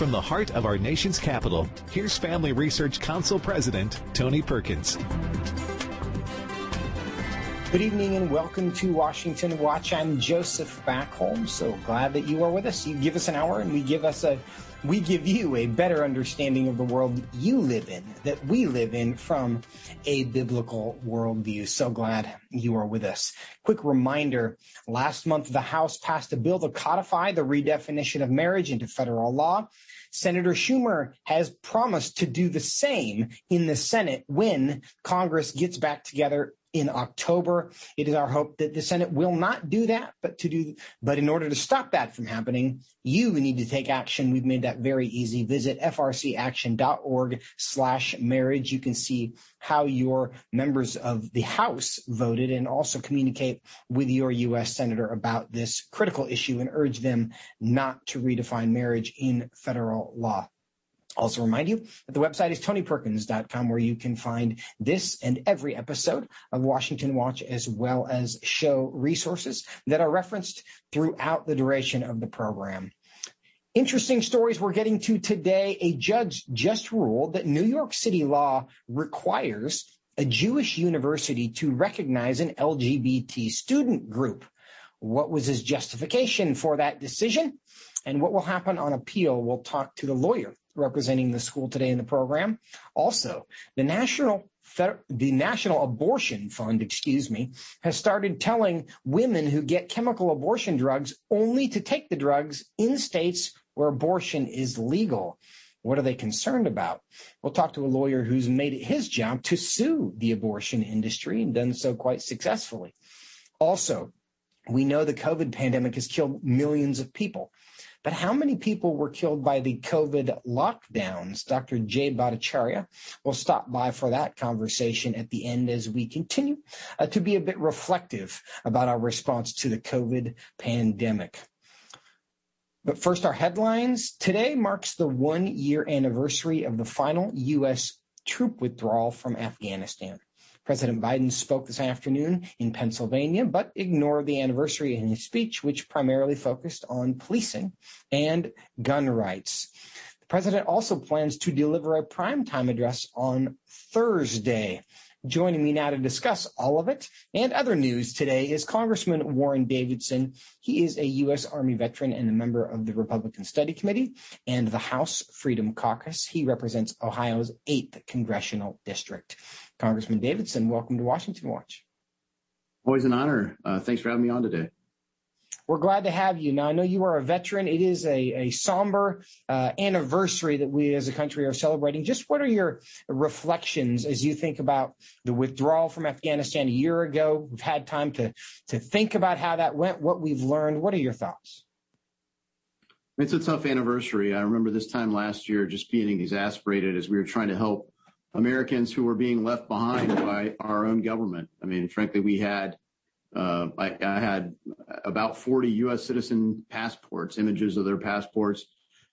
From the heart of our nation's capital, here's Family Research Council President Tony Perkins. Good evening and welcome to Washington Watch. I'm Joseph Backholm. So glad that you are with us. You give us an hour and we give us a we give you a better understanding of the world you live in, that we live in from a biblical worldview. So glad you are with us. Quick reminder, last month the House passed a bill to codify the redefinition of marriage into federal law. Senator Schumer has promised to do the same in the Senate when Congress gets back together in October. It is our hope that the Senate will not do that, but to do, but in order to stop that from happening, you need to take action. We've made that very easy. Visit frcaction.org slash marriage. You can see how your members of the House voted and also communicate with your U.S. Senator about this critical issue and urge them not to redefine marriage in federal law. Also remind you that the website is tonyperkins.com where you can find this and every episode of Washington Watch as well as show resources that are referenced throughout the duration of the program. Interesting stories we're getting to today. A judge just ruled that New York City law requires a Jewish university to recognize an LGBT student group. What was his justification for that decision? And what will happen on appeal? We'll talk to the lawyer representing the school today in the program. Also, the National the National Abortion Fund, excuse me, has started telling women who get chemical abortion drugs only to take the drugs in states where abortion is legal. What are they concerned about? We'll talk to a lawyer who's made it his job to sue the abortion industry and done so quite successfully. Also, we know the COVID pandemic has killed millions of people. But how many people were killed by the COVID lockdowns? Dr. Jay Bhattacharya will stop by for that conversation at the end as we continue uh, to be a bit reflective about our response to the COVID pandemic. But first, our headlines. Today marks the one year anniversary of the final U.S. troop withdrawal from Afghanistan. President Biden spoke this afternoon in Pennsylvania, but ignored the anniversary in his speech, which primarily focused on policing and gun rights. The president also plans to deliver a primetime address on Thursday. Joining me now to discuss all of it and other news today is Congressman Warren Davidson. He is a U.S. Army veteran and a member of the Republican Study Committee and the House Freedom Caucus. He represents Ohio's 8th Congressional District. Congressman Davidson, welcome to Washington Watch. Always an honor. Uh, thanks for having me on today. We're glad to have you. Now, I know you are a veteran. It is a, a somber uh, anniversary that we as a country are celebrating. Just what are your reflections as you think about the withdrawal from Afghanistan a year ago? We've had time to, to think about how that went, what we've learned. What are your thoughts? It's a tough anniversary. I remember this time last year just being exasperated as we were trying to help Americans who were being left behind by our own government. I mean, frankly, we had uh, I, I, had about 40 U.S. citizen passports, images of their passports.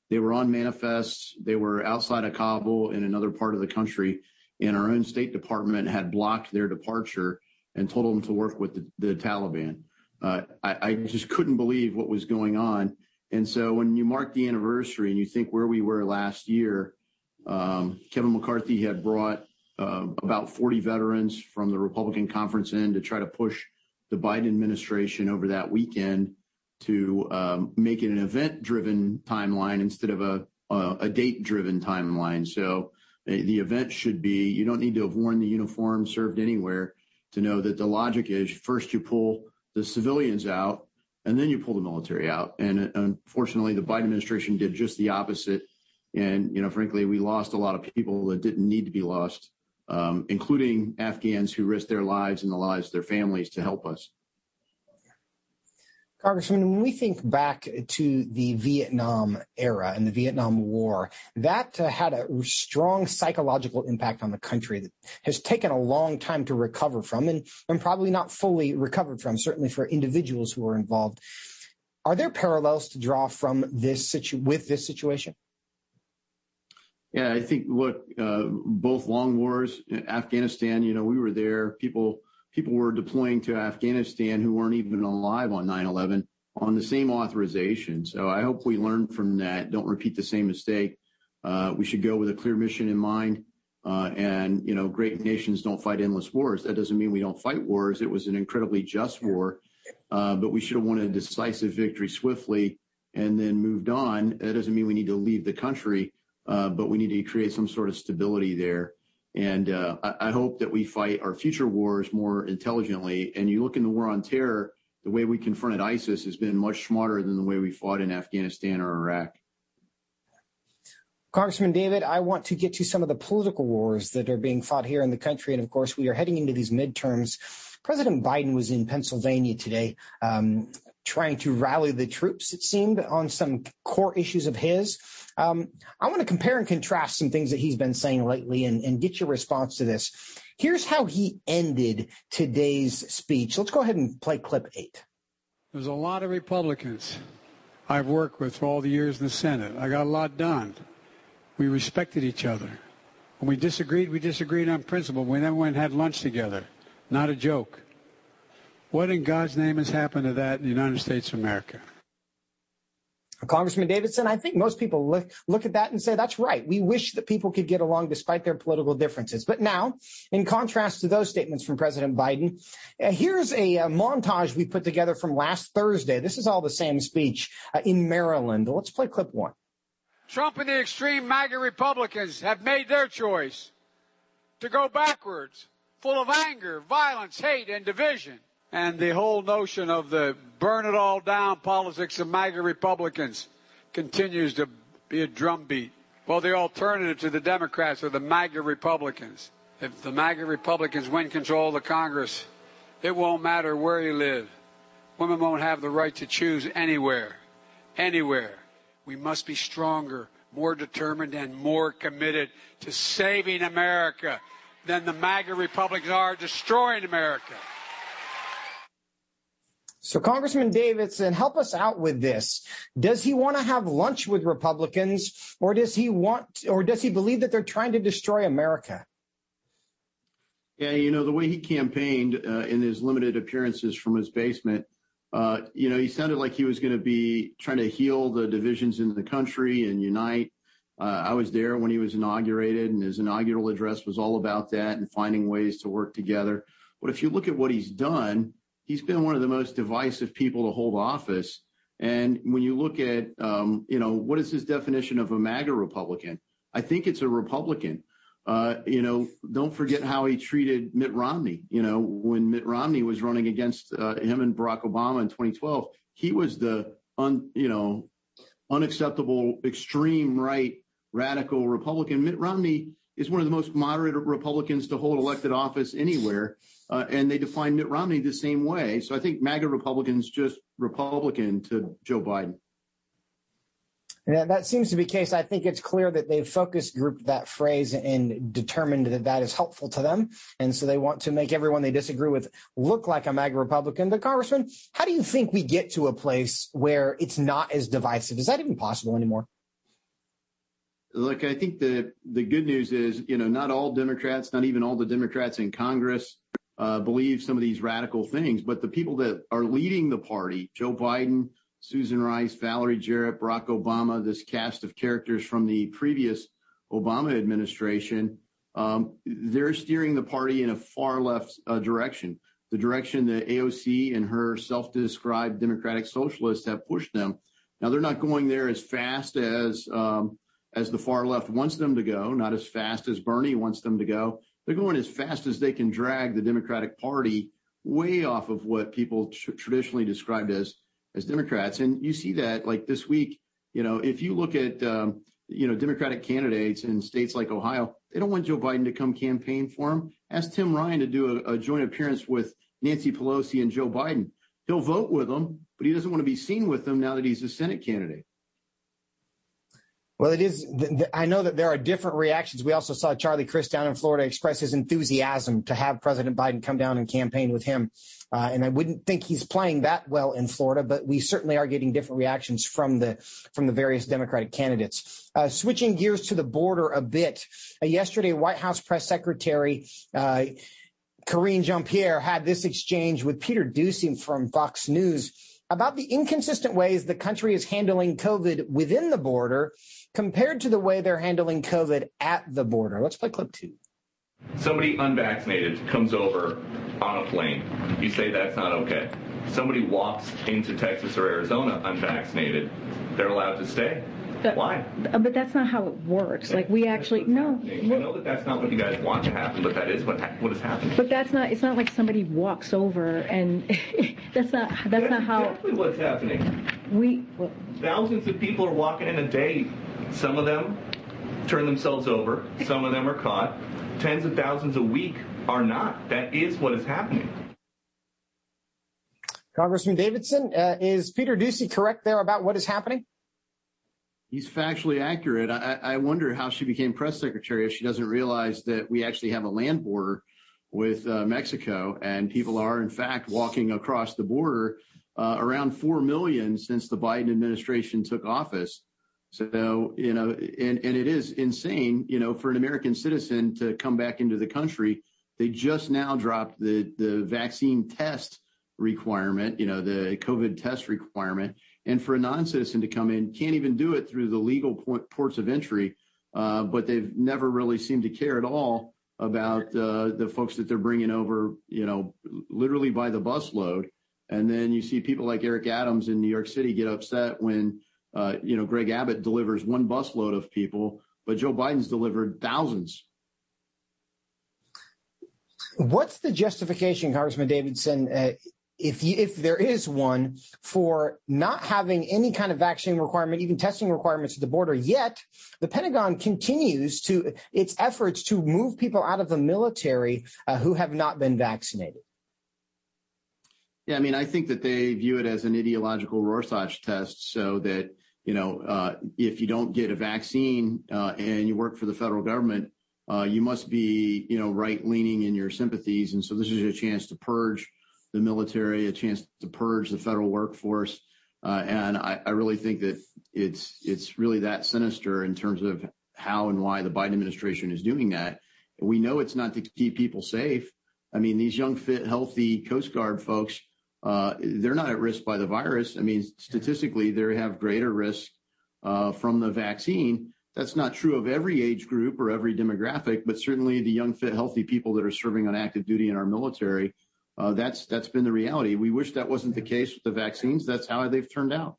They were on manifests. They were outside of Kabul in another part of the country. And our own State Department had blocked their departure and told them to work with the, the Taliban. Uh, I, I just couldn't believe what was going on. And so when you mark the anniversary and you think where we were last year, Kevin McCarthy had brought uh, about 40 veterans from the Republican conference in to try to push the Biden administration over that weekend to um, make it an event-driven timeline instead of a, date-driven timeline. So uh, the event should be you don't need to have worn the uniform, served anywhere to know that the logic is first you pull the civilians out and then you pull the military out. And unfortunately, the Biden administration did just the opposite you know, frankly, we lost a lot of people that didn't need to be lost, um, including Afghans who risked their lives and the lives of their families to help us. Congressman, when we think back to the Vietnam era and the Vietnam War, that uh, had a strong psychological impact on the country that has taken a long time to recover from and, and probably not fully recovered from, certainly for individuals who are involved. Are there parallels to draw from this situ- with this situation? Yeah, I think, look, uh, both long wars, Afghanistan, you know, we were there. People people were deploying to Afghanistan who weren't even alive on 9/11 on the same authorization. So I hope we learn from that. Don't repeat the same mistake. Uh, we should go with a clear mission in mind. Uh, and you know, great nations don't fight endless wars. That doesn't mean we don't fight wars. It was an incredibly just war, uh, but we should have won a decisive victory swiftly and then moved on. That doesn't mean we need to leave the country, but we need to create some sort of stability there. And uh, I, I hope that we fight our future wars more intelligently. And you look in the war on terror, the way we confronted ISIS has been much smarter than the way we fought in Afghanistan or Iraq. Congressman David, I want to get to some of the political wars that are being fought here in the country. And of course, we are heading into these midterms. President Biden was in Pennsylvania today, um, trying to rally the troops, it seemed, on some core issues of his. Um, I want to compare and contrast some things that he's been saying lately and, and get your response to this. Here's how he ended today's speech. Let's go ahead and play clip eight. There's a lot of Republicans I've worked with for all the years in the Senate. I got a lot done. We respected each other. When we disagreed, we disagreed on principle. We then went and had lunch together. Not a joke. What in God's name has happened to that in the United States of America? Congressman Davidson, I think most people look, look at that and say, that's right. We wish that people could get along despite their political differences. But now, in contrast to those statements from President Biden, uh, here's a, a, montage we put together from last Thursday. This is all the same speech uh, in Maryland. Let's play clip one. Trump and the extreme MAGA Republicans have made their choice to go backwards, full of anger, violence, hate, and division. And the whole notion of the burn it all down politics of MAGA Republicans continues to be a drumbeat. Well, the alternative to the Democrats are the MAGA Republicans. If the MAGA Republicans win control of the Congress, it won't matter where you live. Women won't have the right to choose anywhere. Anywhere. We must be stronger, more determined, and more committed to saving America than the MAGA Republicans are destroying America. So, Congressman Davidson, help us out with this. Does he want to have lunch with Republicans, or does he want, or does he believe that they're trying to destroy America? Yeah, you know, the way he campaigned uh, in his limited appearances from his basement, uh, you know, he sounded like he was going to be trying to heal the divisions in the country and unite. Uh, I was there when he was inaugurated, and his inaugural address was all about that and finding ways to work together. But if you look at what he's done, he's been one of the most divisive people to hold office. And when you look at, um, you know, what is his definition of a MAGA Republican? I think it's a Republican. Uh, you know, don't forget how he treated Mitt Romney. You know, when Mitt Romney was running against uh, him and Barack Obama in 2012, he was the un, you know, unacceptable, extreme right, radical Republican. Mitt Romney is one of the most moderate Republicans to hold elected office anywhere, and they define Mitt Romney the same way. So I think MAGA Republicans just Republican to Joe Biden. Yeah, that seems to be the case. I think it's clear that they've focus grouped that phrase and determined that that is helpful to them. And so they want to make everyone they disagree with look like a MAGA Republican. But Congressman, how do you think we get to a place where it's not as divisive? Is that even possible anymore? Look, I think the the good news is, you know, not all Democrats, not even all the Democrats in Congress, uh, believe some of these radical things. But the people that are leading the party, Joe Biden, Susan Rice, Valerie Jarrett, Barack Obama, this cast of characters from the previous Obama administration, um, they're steering the party in a far left uh, direction, the direction that AOC and her self-described democratic socialists have pushed them. Now they're not going there as fast as um, as the far left wants them to go, not as fast as Bernie wants them to go. They're going as fast as they can drag the Democratic Party way off of what people tr- traditionally described as as Democrats. And you see that like this week, you know, if you look at, um, you know, Democratic candidates in states like Ohio, they don't want Joe Biden to come campaign for him. Ask Tim Ryan to do a, a joint appearance with Nancy Pelosi and Joe Biden. He'll vote with them, but he doesn't want to be seen with them now that he's a Senate candidate. Well, it is. I know that there are different reactions. We also saw Charlie Crist down in Florida express his enthusiasm to have President Biden come down and campaign with him. Uh, and I wouldn't think he's playing that well in Florida, but we certainly are getting different reactions from the from the various Democratic candidates. Uh, switching gears to the border a bit, uh, yesterday, White House press secretary. Karine Jean Pierre had this exchange with Peter Doocy from Fox News about the inconsistent ways the country is handling COVID within the border compared to the way they're handling COVID at the border. Let's play clip two. Somebody unvaccinated comes over on a plane. You say that's not okay. Somebody walks into Texas or Arizona unvaccinated. They're allowed to stay. But, Why? Uh, but that's not how it works. Like we actually no. I know that that's not what you guys want to happen, but that is what what is happening. But that's not. It's not like somebody walks over and that's not. That's, that's not how. Exactly what's happening. We well, thousands of people are walking in a day. Some of them turn themselves over. Some of them are caught. Tens of thousands a week are not. That is what is happening. Congressman Davidson, uh, is Peter Doocy correct there about what is happening? He's factually accurate. I, I, wonder how she became press secretary if she doesn't realize that we actually have a land border with uh, Mexico, and people are in fact walking across the border. Uh, around four million since the Biden administration took office. So you know, and and it is insane, you know, for an American citizen to come back into the country. They just now dropped the the vaccine test requirement, you know, the COVID test requirement and for a non-citizen to come in, can't even do it through the legal ports of entry. Uh, but they've never really seemed to care at all about uh, the folks that they're bringing over, you know, literally by the busload. And then you see people like Eric Adams in New York City get upset when, you know, Greg Abbott delivers one busload of people, but Joe Biden's delivered thousands. What's the justification, Congressman Davidson, uh, if you, if there is one for not having any kind of vaccine requirement, even testing requirements at the border, yet the Pentagon continues to its efforts to move people out of the military uh, who have not been vaccinated. Yeah, I mean, I think that they view it as an ideological Rorschach test, so that you know, uh, if you don't get a vaccine uh, and you work for the federal government, uh, you must be, you know, right leaning in your sympathies, and so this is a chance to purge the military, a chance to purge the federal workforce. And I, I, really think that it's it's really that sinister in terms of how and why the Biden administration is doing that. We know it's not to keep people safe. I mean, these young, fit, healthy Coast Guard folks, they're not at risk by the virus. I mean, statistically, they have greater risk uh, from the vaccine. That's not true of every age group or every demographic, but certainly the young, fit, healthy people that are serving on active duty in our military uh, that's that's been the reality. We wish that wasn't the case with the vaccines. That's how they've turned out.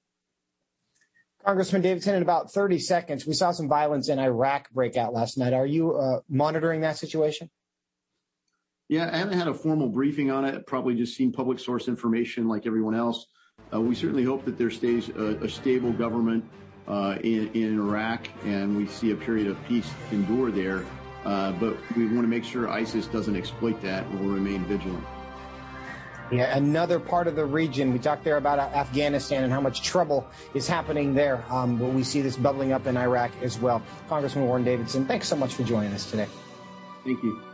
Congressman Davidson, in about 30 seconds, we saw some violence in Iraq break out last night. Are you uh, monitoring that situation? Yeah, I haven't had a formal briefing on it. Probably just seen public source information like everyone else. Uh, we certainly hope that there stays a, a stable government uh, in, in Iraq and we see a period of peace endure there. Uh, but we want to make sure ISIS doesn't exploit that and will remain vigilant. Yeah, another part of the region. We talked there about Afghanistan and how much trouble is happening there. Um, but we see this bubbling up in Iraq as well. Congressman Warren Davidson, thanks so much for joining us today. Thank you.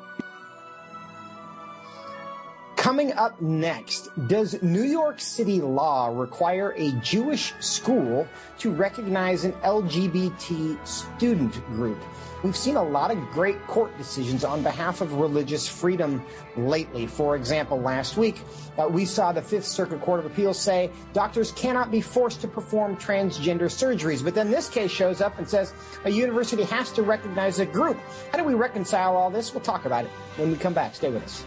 Coming up next, does New York City law require a Jewish school to recognize an LGBT student group? We've seen a lot of great court decisions on behalf of religious freedom lately. For example, last week, uh, we saw the Fifth Circuit Court of Appeals say doctors cannot be forced to perform transgender surgeries. But then this case shows up and says a university has to recognize a group. How do we reconcile all this? We'll talk about it when we come back. Stay with us.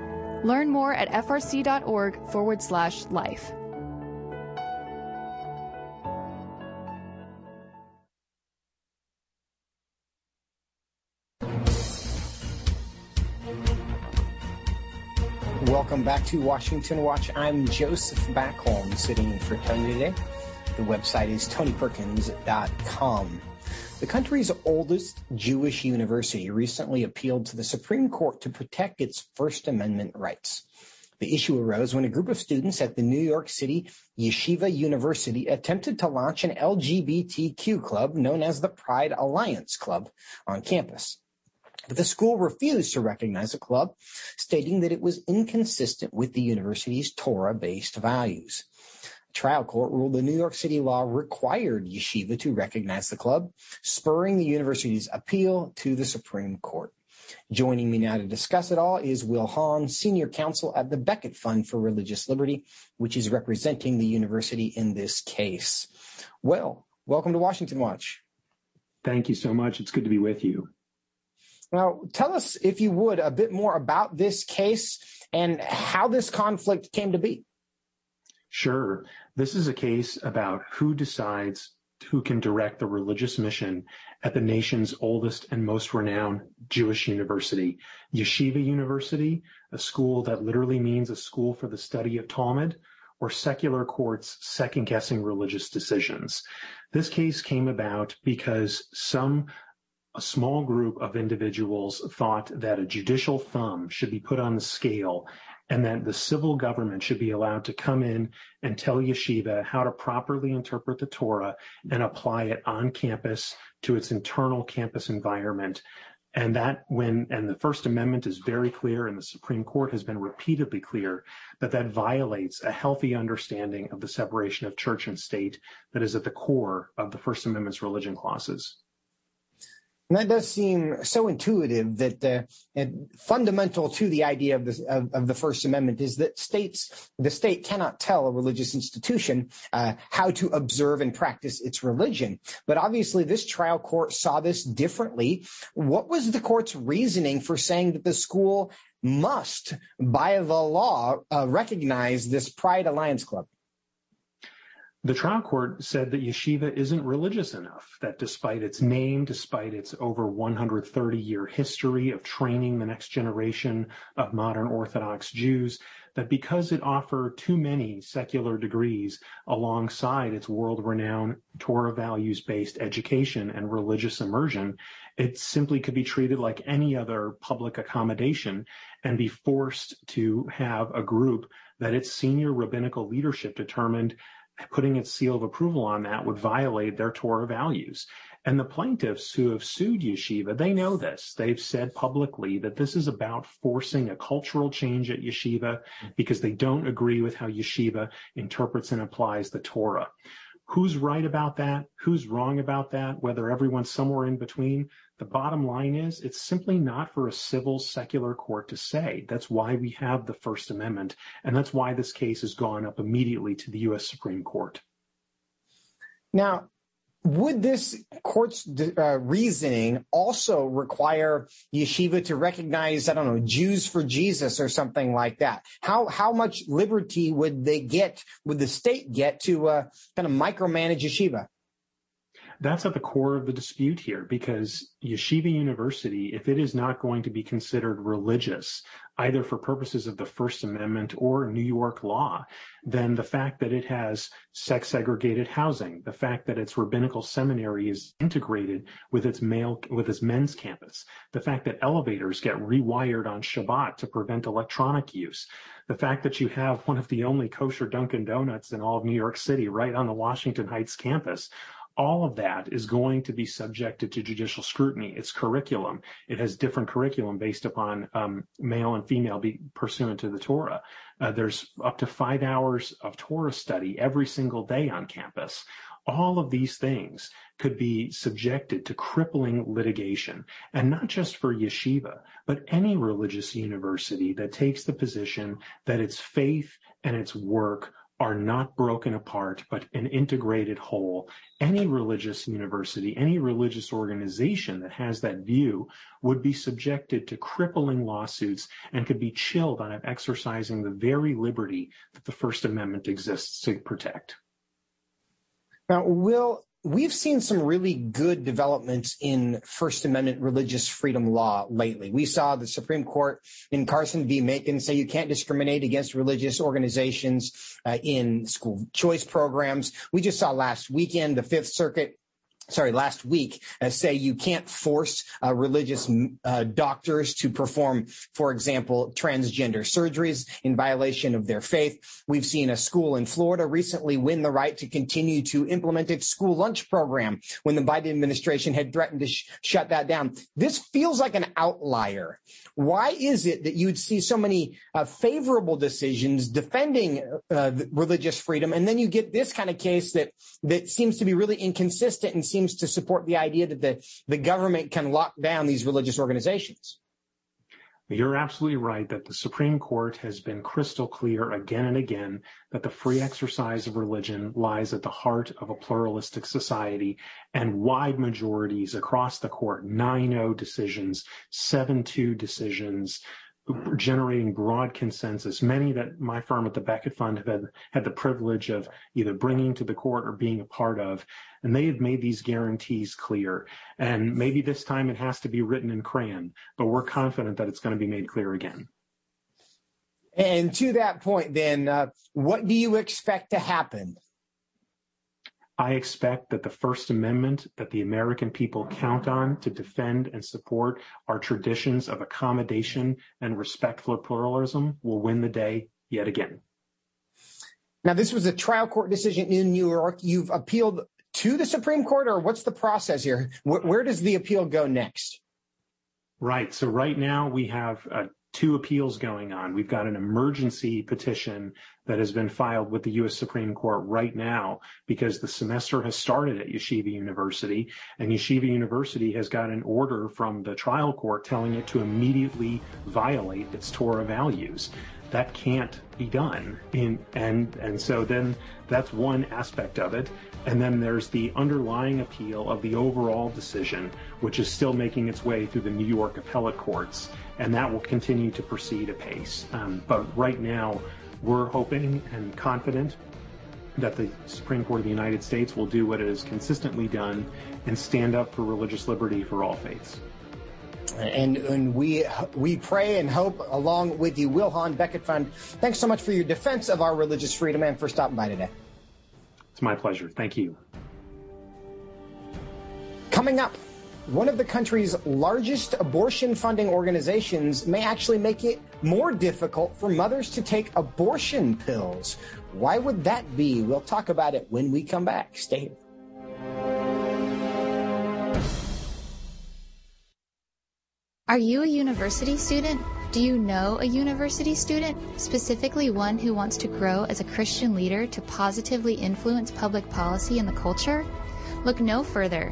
Learn more at frc.org forward slash life. Welcome back to Washington Watch. I'm Joseph Backholm, sitting in for Tony today. The website is tonyperkins.com. The country's oldest Jewish university recently appealed to the Supreme Court to protect its First Amendment rights. The issue arose when a group of students at the New York City Yeshiva University attempted to launch an LGBTQ club known as the Pride Alliance Club on campus. But the school refused to recognize the club, stating that it was inconsistent with the university's Torah based values trial court ruled the New York City law required Yeshiva to recognize the club, spurring the university's appeal to the Supreme Court. Joining me now to discuss it all is Will Haun, Senior Counsel at the Becket Fund for Religious Liberty, which is representing the university in this case. Well, welcome to Washington Watch. Thank you so much. It's good to be with you. Now, tell us, if you would, a bit more about this case and how this conflict came to be. Sure. This is a case about who decides who can direct the religious mission at the nation's oldest and most renowned Jewish university, Yeshiva University, a school that literally means a school for the study of Talmud, or secular courts second guessing religious decisions. This case came about because some a small group of individuals thought that a judicial thumb should be put on the scale and that the civil government should be allowed to come in and tell yeshiva how to properly interpret the Torah and apply it on campus to its internal campus environment. And that when, and the First Amendment is very clear, and the Supreme Court has been repeatedly clear that that violates a healthy understanding of the separation of church and state that is at the core of the First Amendment's religion clauses. And that does seem so intuitive that uh, and fundamental to the idea of, the of, of, the First Amendment is that states, the state cannot tell a religious institution uh, how to observe and practice its religion. But obviously, this trial court saw this differently. What was the court's reasoning for saying that the school must, by the law, uh, recognize this Pride Alliance Club? The trial court said that yeshiva isn't religious enough, that despite its name, despite its over 130 year history of training the next generation of modern Orthodox Jews, that because it offered too many secular degrees alongside its world renowned Torah values based education and religious immersion, it simply could be treated like any other public accommodation and be forced to have a group that its senior rabbinical leadership determined putting its seal of approval on that would violate their Torah values. And the plaintiffs who have sued yeshiva, they know this. They've said publicly that this is about forcing a cultural change at yeshiva because they don't agree with how yeshiva interprets and applies the Torah. Who's right about that? Who's wrong about that? Whether everyone's somewhere in between. The bottom line is it's simply not for a civil secular court to say. That's why we have the First Amendment. And that's why this case has gone up immediately to the U.S. Supreme Court. Now, would this court's uh, reasoning also require yeshiva to recognize, I don't know, Jews for Jesus or something like that? How how much liberty would they get, would the state get to uh, kind of micromanage yeshiva? That's at the core of the dispute here because Yeshiva University, if it is not going to be considered religious, either for purposes of the First Amendment or New York law, then the fact that it has sex segregated housing, the fact that its rabbinical seminary is integrated with its male, with its men's campus, the fact that elevators get rewired on Shabbat to prevent electronic use, the fact that you have one of the only kosher Dunkin' Donuts in all of New York City right on the Washington Heights campus, all of that is going to be subjected to judicial scrutiny. It's curriculum. It has different curriculum based upon um, male and female be pursuant to the Torah. Uh, there's up to five hours of Torah study every single day on campus. All of these things could be subjected to crippling litigation, and not just for yeshiva, but any religious university that takes the position that its faith and its work are not broken apart, but an integrated whole. Any religious university, any religious organization that has that view would be subjected to crippling lawsuits and could be chilled on exercising the very liberty that the First Amendment exists to protect. Now, Will, we've seen some really good developments in First Amendment religious freedom law lately. We saw the Supreme Court in Carson v. Makin say you can't discriminate against religious organizations uh, in school choice programs. We just saw last weekend the Fifth Circuit sorry, last week uh, say you can't force uh, religious uh, doctors to perform, for example, transgender surgeries in violation of their faith. We've seen a school in Florida recently win the right to continue to implement its school lunch program when the Biden administration had threatened to sh- shut that down. This feels like an outlier. Why is it that you'd see so many uh, favorable decisions defending uh, religious freedom, and then you get this kind of case that that seems to be really inconsistent and seems to support the idea that the, the government can lock down these religious organizations? You're absolutely right that the Supreme Court has been crystal clear again and again that the free exercise of religion lies at the heart of a pluralistic society and wide majorities across the court, 9-0 decisions, 7-2 decisions, generating broad consensus. Many that my firm at the Becket Fund have had, had the privilege of either bringing to the court or being a part of. And they have made these guarantees clear. And maybe this time it has to be written in crayon, but we're confident that it's going to be made clear again. And to that point, then, uh, what do you expect to happen I expect that the First Amendment that the American people count on to defend and support our traditions of accommodation and respect for pluralism will win the day yet again. Now, this was a trial court decision in New York. You've appealed to the Supreme Court, or what's the process here? Where, where does the appeal go next? Right. So right now we have uh, two appeals going on. We've got an emergency petition that has been filed with the U.S. Supreme Court right now because the semester has started at Yeshiva University, and Yeshiva University has got an order from the trial court telling it to immediately violate its Torah values. That can't be done. In, and, and so then that's one aspect of it. And then there's the underlying appeal of the overall decision, which is still making its way through the New York appellate courts and that will continue to proceed apace. Um, but right now, we're hoping and confident that the Supreme Court of the United States will do what it has consistently done and stand up for religious liberty for all faiths. And, and we we pray and hope along with you, Will Haun Becket Fund. Thanks so much for your defense of our religious freedom and for stopping by today. It's my pleasure. Thank you. Coming up one of the country's largest abortion funding organizations may actually make it more difficult for mothers to take abortion pills. Why would that be? We'll talk about it when we come back. Stay here. Are you a university student? Do you know a university student, specifically one who wants to grow as a Christian leader to positively influence public policy and the culture? Look no further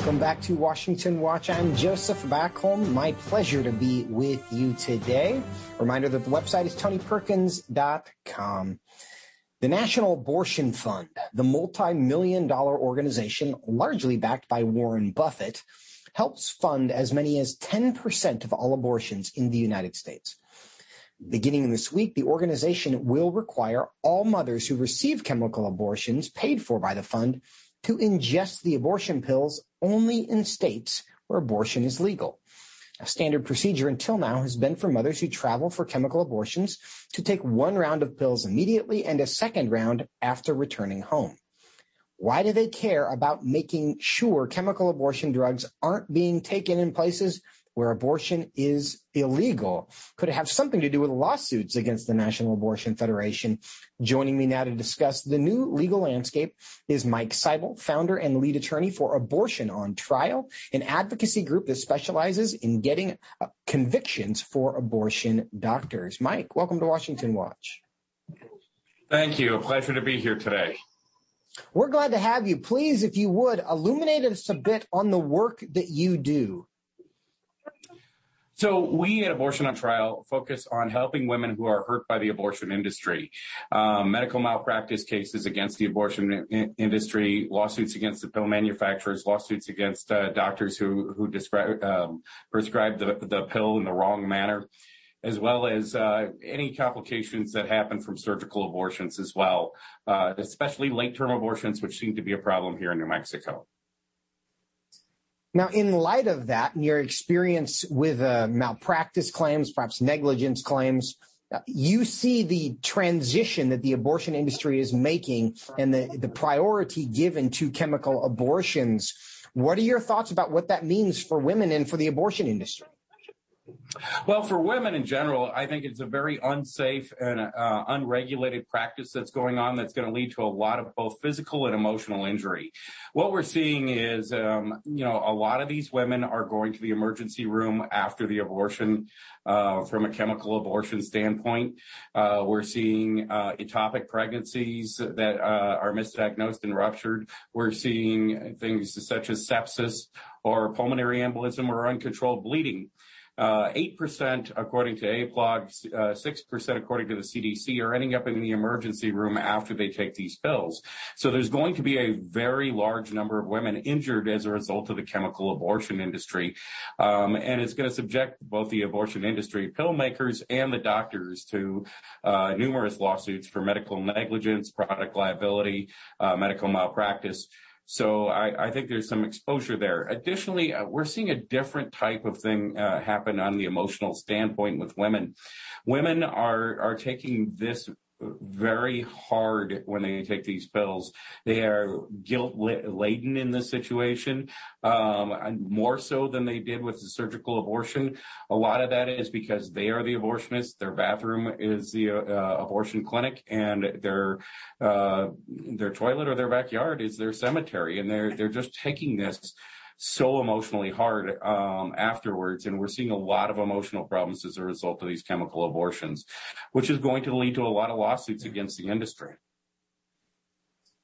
Welcome back to Washington Watch. I'm Joseph Backholm. My pleasure to be with you today. Reminder that the website is tonyperkins.com. The National Abortion Fund, the multi-million dollar organization largely backed by Warren Buffett, helps fund as many as 10% of all abortions in the United States. Beginning this week, the organization will require all mothers who receive chemical abortions paid for by the fund to ingest the abortion pills only in states where abortion is legal. A standard procedure until now has been for mothers who travel for chemical abortions to take one round of pills immediately and a second round after returning home. Why do they care about making sure chemical abortion drugs aren't being taken in places where abortion is illegal. Could it have something to do with lawsuits against the National Abortion Federation? Joining me now to discuss the new legal landscape is Mike Seibel, founder and lead attorney for Abortion on Trial, an advocacy group that specializes in getting uh, convictions for abortion doctors. Mike, welcome to Washington Watch. Thank you. A pleasure to be here today. We're glad to have you. Please, if you would, illuminate us a bit on the work that you do. So we at Abortion on Trial focus on helping women who are hurt by the abortion industry, um, medical malpractice cases against the abortion I- industry, lawsuits against the pill manufacturers, lawsuits against uh, doctors who who describe, um, prescribe the, the pill in the wrong manner, as well as uh, any complications that happen from surgical abortions as well, uh, especially late term abortions, which seem to be a problem here in New Mexico. Now, in light of that and your experience with uh, malpractice claims, perhaps negligence claims, uh, you see the transition that the abortion industry is making and the, the priority given to chemical abortions. What are your thoughts about what that means for women and for the abortion industry? Well, for women in general, I think it's a very unsafe and uh, unregulated practice that's going on that's going to lead to a lot of both physical and emotional injury. What we're seeing is, um, you know, a lot of these women are going to the emergency room after the abortion uh, from a chemical abortion standpoint. Uh, we're seeing uh, ectopic pregnancies that uh, are misdiagnosed and ruptured. We're seeing things such as sepsis or pulmonary embolism or uncontrolled bleeding. Uh, 8% according to AAPLOG, uh, 6% according to the CDC are ending up in the emergency room after they take these pills. So there's going to be a very large number of women injured as a result of the chemical abortion industry. Um, and it's going to subject both the abortion industry, pill makers, and the doctors to uh, numerous lawsuits for medical negligence, product liability, uh, medical malpractice. So I, think there's some exposure there. Additionally, uh, we're seeing a different type of thing uh, happen on the emotional standpoint with women. Women are are taking this very hard when they take these pills. They are guilt laden in this situation, um, more so than they did with the surgical abortion. A lot of that is because they are the abortionist. Their bathroom is the uh, abortion clinic, and their uh, their toilet or their backyard is their cemetery, and they're they're just taking this so emotionally hard um, afterwards. And we're seeing a lot of emotional problems as a result of these chemical abortions, which is going to lead to a lot of lawsuits against the industry.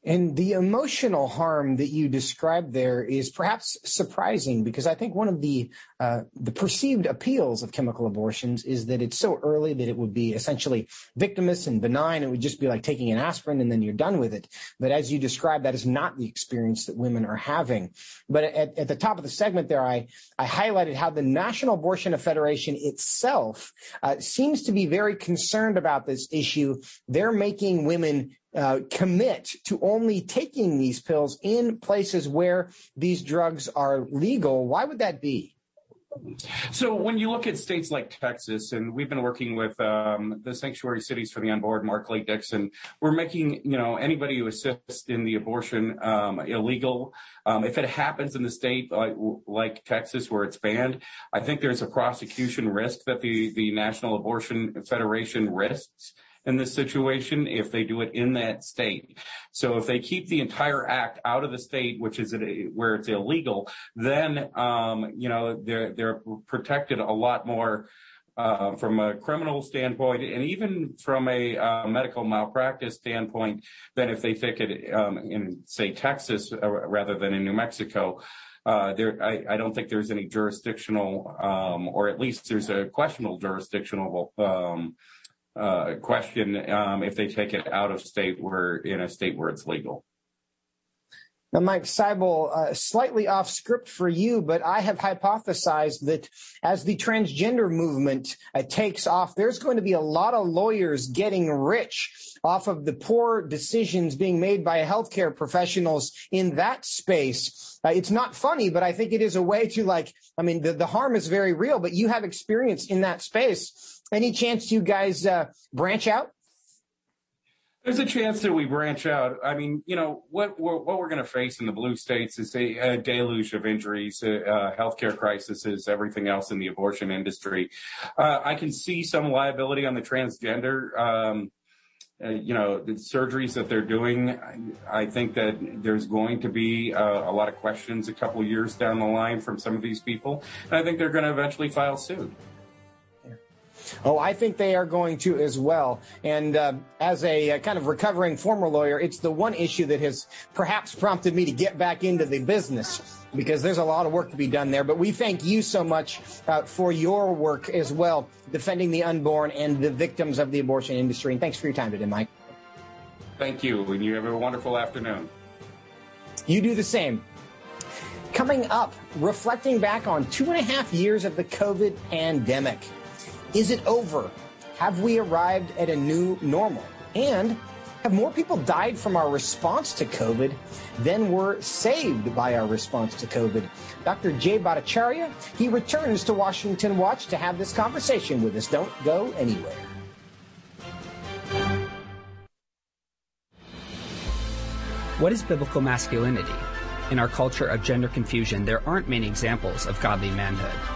And the emotional harm that you described there is perhaps surprising because I think one of the uh, the perceived appeals of chemical abortions is that it's so early that it would be essentially victimless and benign. It would just be like taking an aspirin and then you're done with it. But as you described, that is not the experience that women are having. But at, at the top of the segment there, I I highlighted how the National Abortion Federation itself uh, seems to be very concerned about this issue. They're making women uh, commit to only taking these pills in places where these drugs are legal. Why would that be? So when you look at states like Texas, and we've been working with um, the sanctuary cities for the unborn, Mark Lee Dickson, we're making you know anybody who assists in the abortion um, illegal. Um, if it happens in the state like, like Texas where it's banned, I think there's a prosecution risk that the the National Abortion Federation risks in this situation if they do it in that state. So if they keep the entire act out of the state, which is where it's illegal, then um, you know they're they're protected a lot more. Uh, from a criminal standpoint and even from a uh, medical malpractice standpoint than if they think it um, in, say, Texas uh, rather than in New Mexico. Uh, there, I, I, don't think there's any jurisdictional, um, or at least there's a questionable jurisdictional um, question um, if they take it out of state where in a state where it's legal. Now, Mike Seibel, uh, slightly off script for you, but I have hypothesized that as the transgender movement uh, takes off, there's going to be a lot of lawyers getting rich off of the poor decisions being made by healthcare professionals in that space. Uh, it's not funny, but I think it is a way to like, I mean, the, the harm is very real, but you have experience in that space. Any chance you guys uh, branch out? There's a chance that we branch out. I mean, you know, what we're, what we're going to face in the blue states is a, a deluge of injuries, uh, healthcare crises, everything else in the abortion industry. Uh, I can see some liability on the transgender. Um, uh, you know, the surgeries that they're doing, I, I think that there's going to be uh, a lot of questions a couple years down the line from some of these people. And I think they're going to eventually file suit. Oh, I think they are going to as well. And uh, as a, a, kind of recovering former lawyer, it's the one issue that has perhaps prompted me to get back into the business because there's a lot of work to be done there. But we thank you so much uh, for your work as well, defending the unborn and the victims of the abortion industry. And thanks for your time today, Mike. Thank you. And you have a wonderful afternoon. You do the same. Coming up, reflecting back on two and a half years of the COVID pandemic. Is it over? Have we arrived at a new normal? And have more people died from our response to COVID than were saved by our response to COVID? Dr. Jay Bhattacharya, he returns to Washington Watch to have this conversation with us. Don't go anywhere. What is biblical masculinity? In our culture of gender confusion, there aren't many examples of godly manhood.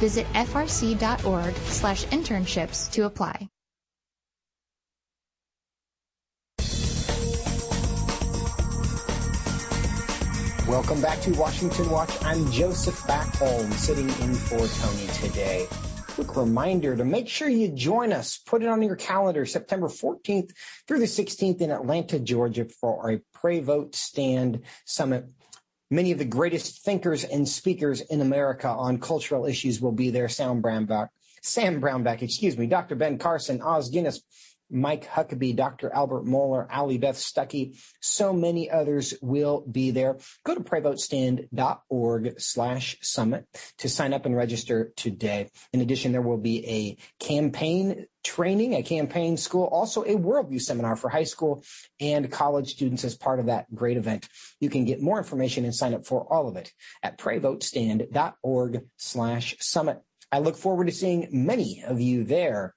Visit frc.org slash internships to apply. Welcome back to Washington Watch. I'm Joseph Backholm, sitting in for Tony today. Quick reminder to make sure you join us. Put it on your calendar, September 14th through the 16th in Atlanta, Georgia for a Pray Vote Stand Summit Many of the greatest thinkers and speakers in America on cultural issues will be there. Sam Brownback, Sam Brownback, excuse me, Dr. Ben Carson, Os Guinness, Mike Huckabee, Dr. Albert Mohler, Allie Beth Stuckey, so many others will be there. Go to prayvotestand.org slash summit to sign up and register today. In addition, there will be a campaign training, a campaign school, also a worldview seminar for high school and college students as part of that great event. You can get more information and sign up for all of it at prayvotestand.org slash summit. I look forward to seeing many of you there.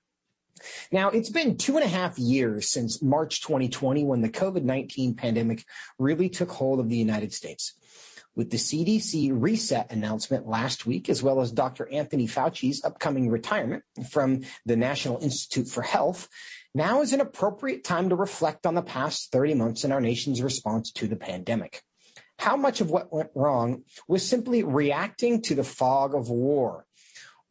Now, it's been two and a half years since March 2020 when the COVID 19 pandemic really took hold of the United States. With the CDC reset announcement last week, as well as Dr. Anthony Fauci's upcoming retirement from the National Institute for Health, now is an appropriate time to reflect on the past 30 months in our nation's response to the pandemic. How much of what went wrong was simply reacting to the fog of war?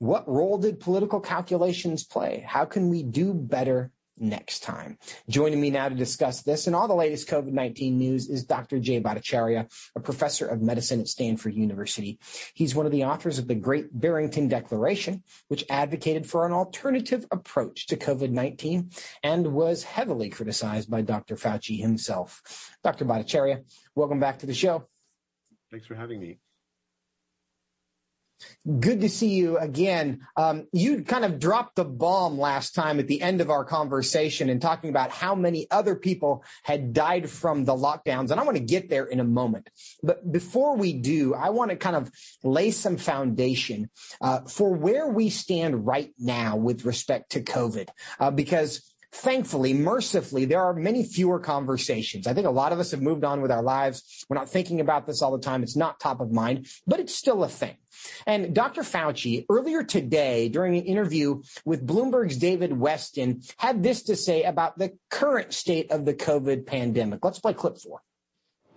What role did political calculations play? How can we do better next time? Joining me now to discuss this and all the latest COVID-19 news is Dr. Jay Bhattacharya, a professor of medicine at Stanford University. He's one of the authors of the Great Barrington Declaration, which advocated for an alternative approach to COVID-19 and was heavily criticized by Dr. Fauci himself. Dr. Bhattacharya, welcome back to the show. Thanks for having me. Good to see you again. Um, you kind of dropped the bomb last time at the end of our conversation and talking about how many other people had died from the lockdowns. And I want to get there in a moment. But before we do, I want to kind of lay some foundation uh, for where we stand right now with respect to COVID, uh, because thankfully, mercifully, there are many fewer conversations. I think a lot of us have moved on with our lives. We're not thinking about this all the time. It's not top of mind, but it's still a thing. And Dr. Fauci earlier today during an interview with Bloomberg's David Westin, had this to say about the current state of the COVID pandemic. Let's play clip four.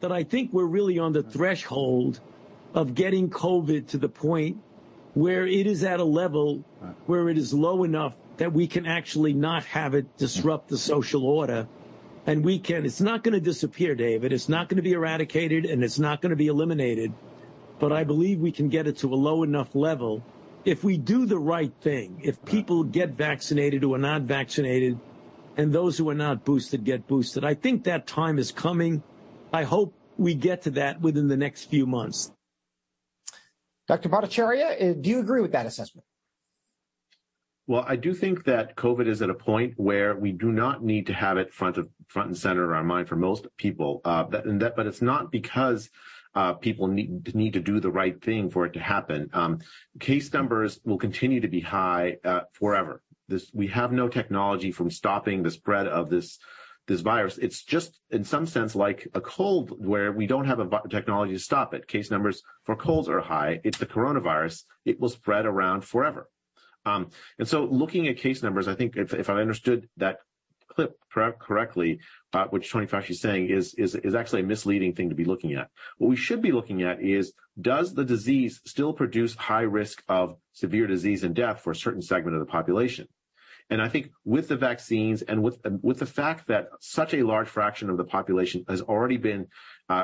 That I think we're really on the threshold of getting COVID to the point where it is at a level where it is low enough that we can actually not have it disrupt the social order. And we can, it's not going to disappear, David. It's not going to be eradicated and it's not going to be eliminated. But I believe we can get it to a low enough level if we do the right thing. If people get vaccinated who are not vaccinated and those who are not boosted get boosted. I think that time is coming. I hope we get to that within the next few months. Dr. Bhattacharya, uh, do you agree with that assessment? Well, I do think that COVID is at a point where we do not need to have it front of front and center of our mind for most people. Uh, that, and that, but it's not because uh, people need need to do the right thing for it to happen. Um, case numbers will continue to be high uh, forever. This we have no technology from stopping the spread of this this virus. It's just in some sense like a cold where we don't have a technology to stop it. Case numbers for colds are high. It's the coronavirus. It will spread around forever. Um, and so looking at case numbers, I think if, I understood that clip correctly, uh, which Tony Fauci is saying is, actually a misleading thing to be looking at. What we should be looking at is, does the disease still produce high risk of severe disease and death for a certain segment of the population? And I think with the vaccines and with with the fact that such a large fraction of the population has already been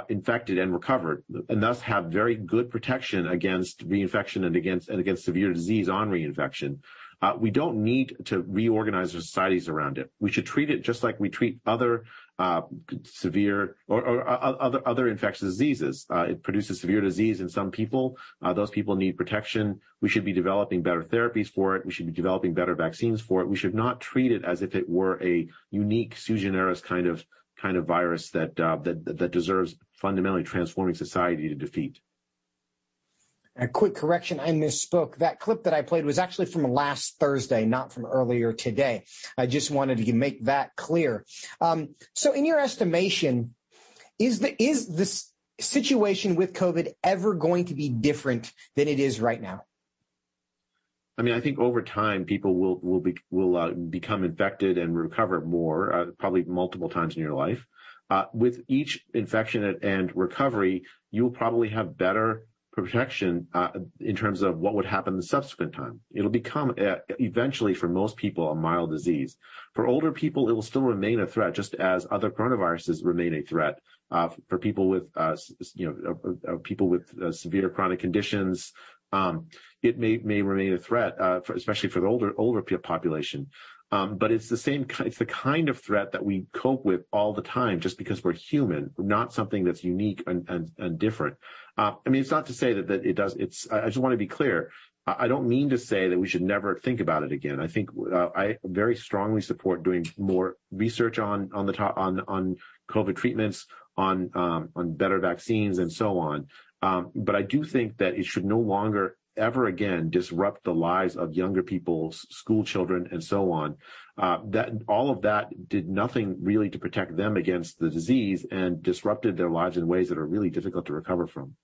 infected and recovered, and thus have very good protection against reinfection and against and against severe disease on reinfection, uh, we don't need to reorganize our societies around it. We should treat it just like we treat other uh, severe or, uh, other other infectious diseases. Uh, it produces severe disease in some people. Uh, those people need protection. We should be developing better therapies for it. We should be developing better vaccines for it. We should not treat it as if it were a unique sui generis kind of kind of virus that uh, that that deserves fundamentally transforming society to defeat. A quick correction, I misspoke. That clip that I played was actually from last Thursday, not from earlier today. I just wanted to make that clear. Um, so, in your estimation, is the is this situation with COVID ever going to be different than it is right now? I mean, I think over time people will will be will uh, become infected and recover more, uh, probably multiple times in your life. Uh, with each infection and recovery, you will probably have better protection in terms of what would happen the subsequent time. It'll become eventually for most people a mild disease. For older people, it will still remain a threat, just as other coronaviruses remain a threat. For people with, you know, people with severe chronic conditions, it may may remain a threat, for, especially for the older population. Um, but it's the same, it's the kind of threat that we cope with all the time just because we're human, not something that's unique and, different. Uh, I mean, it's not to say that, it does, it's, I just want to be clear. I don't mean to say that we should never think about it again. I think uh, I very strongly support doing more research on on the top, on on COVID treatments, on um, on better vaccines, and so on. Um, but I do think that it should no longer ever again disrupt the lives of younger people, school children, and so on. Uh, that all of that did nothing really to protect them against the disease and disrupted their lives in ways that are really difficult to recover from.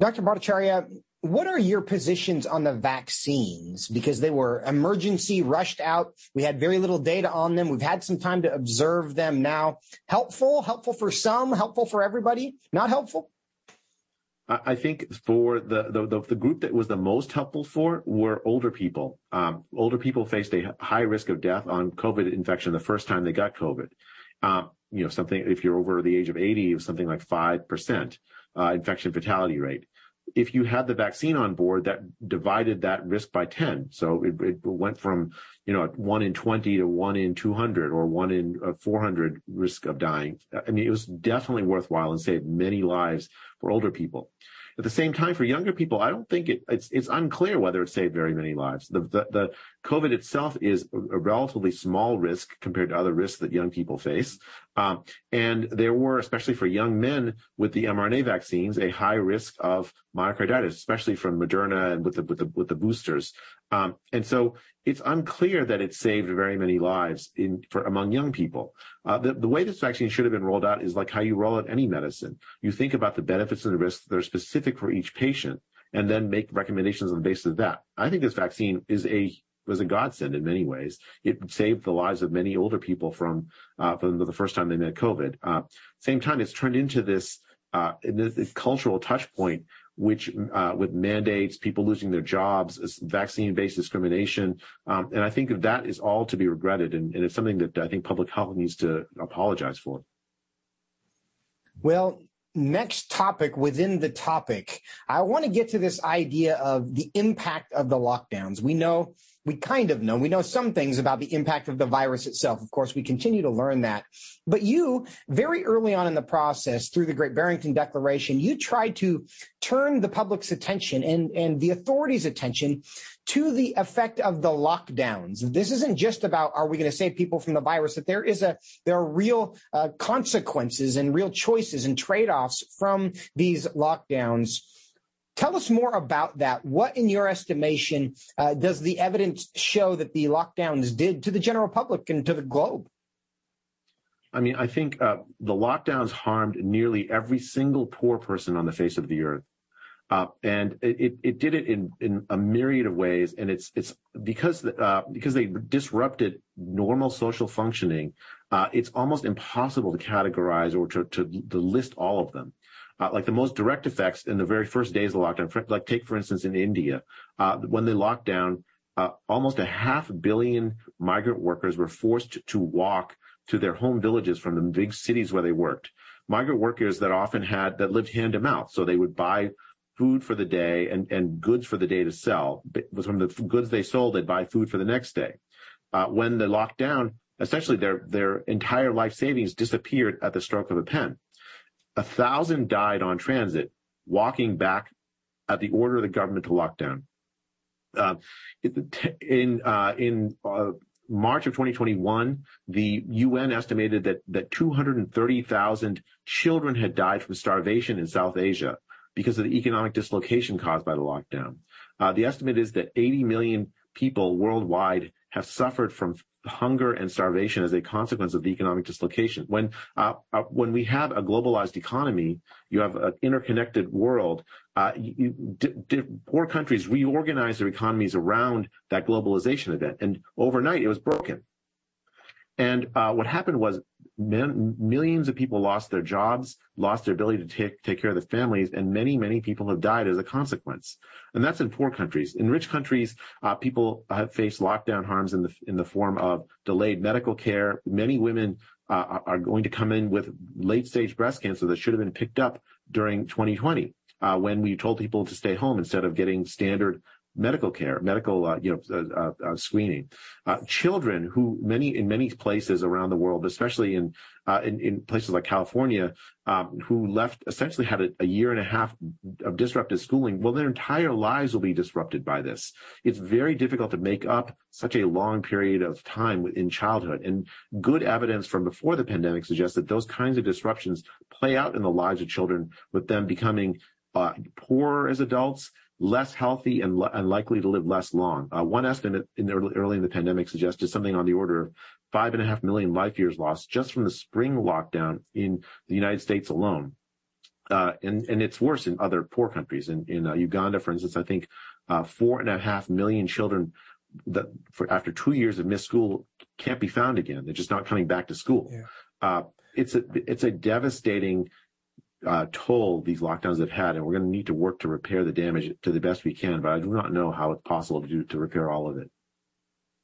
Dr. Bhattacharya, what are your positions on the vaccines? Because they were emergency rushed out. We had very little data on them. We've had some time to observe them now. Helpful, helpful for some, helpful for everybody, not helpful? I think for the, the, the group that was the most helpful for were older people. Um, older people faced a high risk of death on COVID infection the first time they got COVID. Um, you know, something if you're over the age of 80, it was something like five percent uh, infection fatality rate. If you had the vaccine on board, that divided that risk by 10. So it, it went from, you know, one in 20 to one in 200 or one in uh, 400 risk of dying. I mean, it was definitely worthwhile and saved many lives for older people. At the same time, for younger people, I don't think it, it's it's unclear whether it saved very many lives. The, the, the COVID itself is a relatively small risk compared to other risks that young people face, um, and there were, especially for young men with the mRNA vaccines, a high risk of myocarditis, especially from Moderna and with the with the with the boosters. Um, and so it's unclear that it saved very many lives in for among young people. Uh, the, the way this vaccine should have been rolled out is like how you roll out any medicine. You think about the benefits and the risks that are specific for each patient, and then make recommendations on the basis of that. I think this vaccine is a was a godsend in many ways. It saved the lives of many older people from uh, from the first time they met COVID. Uh, same time, it's turned into this uh, the, the cultural touch point which uh, with mandates, people losing their jobs, vaccine-based discrimination, um, and I think that, is all to be regretted, and, it's something that I think public health needs to apologize for. Well, next topic within the topic, I want to get to this idea of the impact of the lockdowns. We know we kind of know. We know some things about the impact of the virus itself. Of course, we continue to learn that. But you, very early on in the process, through the Great Barrington Declaration, you tried to turn the public's attention and, and the authorities' attention to the effect of the lockdowns. This isn't just about are we going to save people from the virus, that there is a there are real uh, consequences and real choices and trade-offs from these lockdowns Tell us more about that. What, in your estimation, uh, does the evidence show that the lockdowns did to the general public and to the globe? I mean, I think uh, the lockdowns harmed nearly every single poor person on the face of the earth. Uh, and it, it did it in, in a myriad of ways. And it's, it's because, uh, because they disrupted normal social functioning. Uh, it's almost impossible to categorize or to, to, to list all of them uh, like the most direct effects in the very first days of lockdown, for, like take for instance in India, uh, when they locked down, uh, almost a half billion migrant workers were forced to walk to their home villages from the big cities where they worked. Migrant workers that often had that lived hand to mouth, so they would buy food for the day and, and goods for the day to sell. But from the goods they sold, they'd buy food for the next day. Uh, when they locked down, essentially their their entire life savings disappeared at the stroke of a pen a thousand died on transit walking back at the order of the government to lockdown. Uh, in uh, in uh, March of 2021, the UN estimated that that 230,000 children had died from starvation in South Asia because of the economic dislocation caused by the lockdown. Uh, the estimate is that 80 million people worldwide have suffered from hunger and starvation as a consequence of the economic dislocation. When uh, uh, when we have a globalized economy, you have an interconnected world. Uh, you, d- d- poor countries reorganize their economies around that globalization event, and overnight it was broken. And uh, what happened was millions of people lost their jobs, lost their ability to take, take care of their families, and many, many people have died as a consequence. And that's in poor countries. In rich countries, uh, people have faced lockdown harms in the in the form of delayed medical care. Many women uh, are going to come in with late stage breast cancer that should have been picked up during 2020. Uh, when we told people to stay home instead of getting standard medical care, medical, uh, you know, uh, uh, uh screening. Uh, children who many in many places around the world, especially in uh, in, in, places like California, um, who left essentially had a, a, year and a half of disrupted schooling. Well, their entire lives will be disrupted by this. It's very difficult to make up such a long period of time in childhood. And good evidence from before the pandemic suggests that those kinds of disruptions play out in the lives of children, with them becoming uh, poor as adults less healthy and, and likely to live less long. Uh, one estimate in early, early in the pandemic suggested something on the order of five and a half million life years lost just from the spring lockdown in the United States alone. Uh, and, and it's worse in other poor countries. In, in uh, Uganda, for instance, I think uh, four and a half million children that for, after two years of missed school can't be found again. They're just not coming back to school. Yeah. Uh, it's a it's a devastating uh, toll these lockdowns have had, and we're going to need to work to repair the damage to the best we can. But I do not know how it's possible to do to repair all of it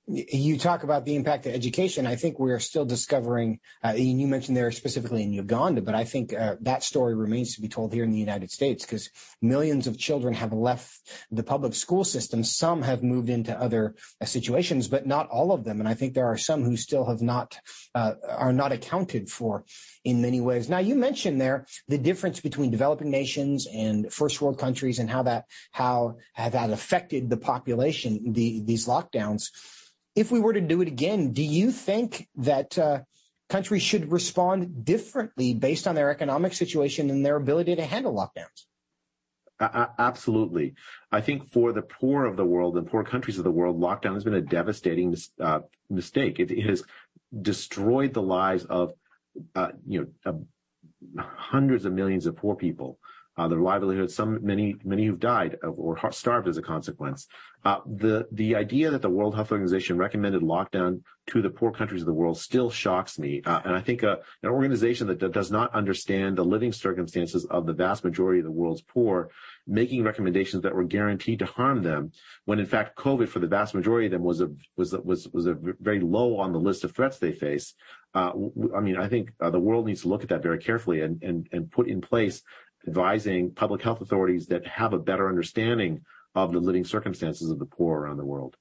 you talk about the impact of education. I think we're still discovering, uh, and you mentioned there specifically in Uganda, but I think uh, that story remains to be told here in the United States because millions of children have left the public school system. Some have moved into other uh, situations, but not all of them. And I think there are some who still have not, uh, are not accounted for in many ways. Now, you mentioned there the difference between developing nations and first world countries and how that, how have that affected the population, the, these lockdowns if we were to do it again, do you think that uh, countries should respond differently based on their economic situation and their ability to handle lockdowns? Uh, absolutely. I think for the poor of the world and poor countries of the world, lockdown has been a devastating uh, mistake. It, it, has destroyed the lives of, uh, you know, hundreds of millions of poor people. Uh, their livelihoods, some many many who've died or starved as a consequence. Uh, the the idea that the World Health Organization recommended lockdown to the poor countries of the world still shocks me, uh, and I think an organization that, that, does not understand the living circumstances of the vast majority of the world's poor, making recommendations that were guaranteed to harm them, when in fact COVID for the vast majority of them was a was was was a very low on the list of threats they face. Uh, I mean, I think uh, the world needs to look at that very carefully and and and put in place advising public health authorities that have a better understanding of the living circumstances of the poor around the world.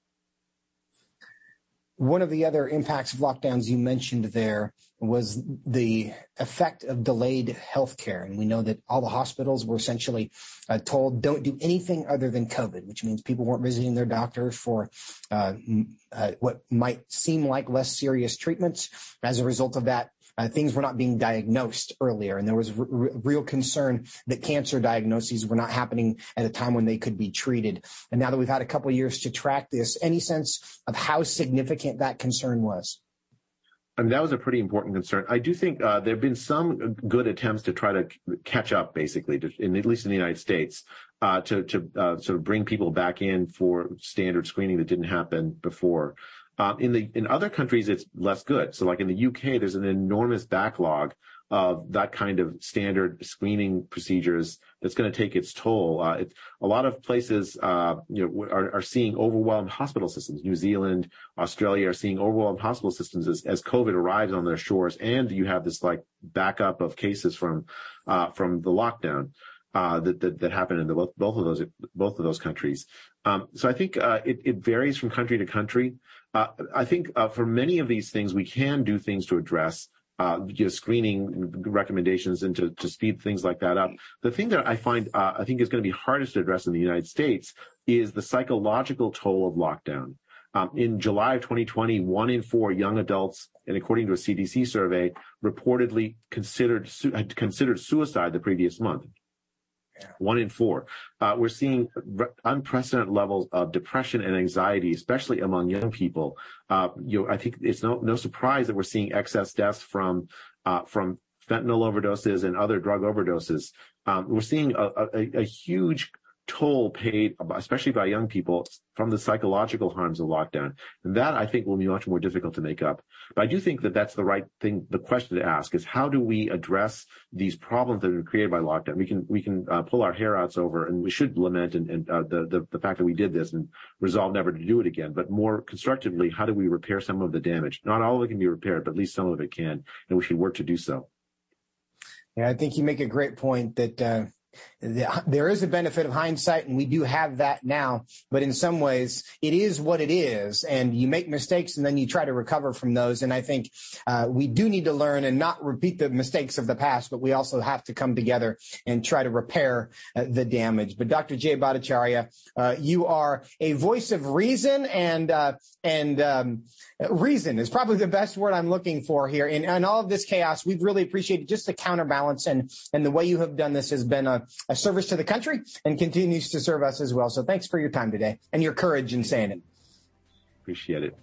One of the other impacts of lockdowns you mentioned there was the effect of delayed healthcare. And we know that all the hospitals were essentially uh, told don't do anything other than COVID, which means people weren't visiting their doctors for uh, uh, what might seem like less serious treatments. As a result of that, uh, things were not being diagnosed earlier, and there was r- real concern that cancer diagnoses were not happening at a time when they could be treated. And now that we've had a couple years to track this, any sense of how significant that concern was? I mean, that was a pretty important concern. I do think uh, there have been some good attempts to try to catch up, basically, to, in, at least in the United States, uh, to, to uh, sort of bring people back in for standard screening that didn't happen before. Um, in the in other countries, it's less good. So, like in the UK, there's an enormous backlog of that kind of standard screening procedures that's going to take its toll. Uh, a lot of places, uh, you know, are, seeing overwhelmed hospital systems. New Zealand, Australia are seeing overwhelmed hospital systems as, as COVID arrives on their shores, and you have this like backup of cases from uh, from the lockdown. Uh, that, that, that happened in the, both, both of those both of those countries. Um, so I think uh, it, it varies from country to country. Uh, I think uh, for many of these things, we can do things to address uh, screening recommendations and to, to speed things like that up. The thing that I find uh, I think is going to be hardest to address in the United States is the psychological toll of lockdown. Um, in July of 2020, one in four young adults, and according to a CDC survey, reportedly considered had considered suicide the previous month. One in four. Uh, we're seeing re- unprecedented levels of depression and anxiety, especially among young people. Uh, you know, I think it's no no surprise that we're seeing excess deaths from uh, from fentanyl overdoses and other drug overdoses. Um, we're seeing a, a, a huge toll paid, especially by young people, from the psychological harms of lockdown. And that I think will be much more difficult to make up. But I do think that that's the right thing. The question to ask is how do we address these problems that have been created by lockdown? We can we can uh, pull our hair outs over, and we should lament and, and uh, the, the the fact that we did this and resolve never to do it again. But more constructively, how do we repair some of the damage? Not all of it can be repaired, but at least some of it can, and we should work to do so. Yeah, I think you make a great point that. Uh there is a benefit of hindsight and we do have that now but in some ways it is what it is and you make mistakes and then you try to recover from those and i think uh, we do need to learn and not repeat the mistakes of the past but we also have to come together and try to repair uh, the damage. But dr jay bhattacharya uh, you are a voice of reason and uh, and um, reason is probably the best word i'm looking for here. In, in all of this chaos we've really appreciated just the counterbalance and and the way you have done this has been a a service to the country and continues to serve us as well. So thanks for your time today and your courage in saying it. Appreciate it.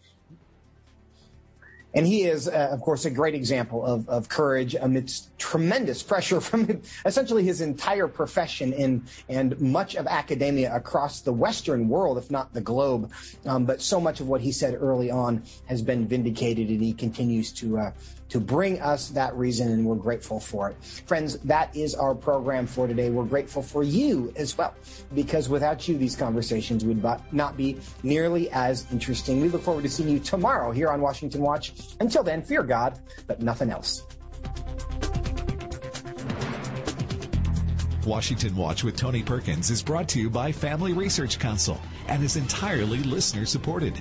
And he is, uh, of course, a great example of, of courage amidst tremendous pressure from essentially his entire profession in, and much of academia across the Western world, if not the globe. Um, but so much of what he said early on has been vindicated, and he continues to uh, to bring us that reason, and we're grateful for it. Friends, that is our program for today. We're grateful for you as well, because without you, these conversations would not be nearly as interesting. We look forward to seeing you tomorrow here on Washington Watch. Until then, fear God, but nothing else. Washington Watch with Tony Perkins is brought to you by Family Research Council and is entirely listener supported.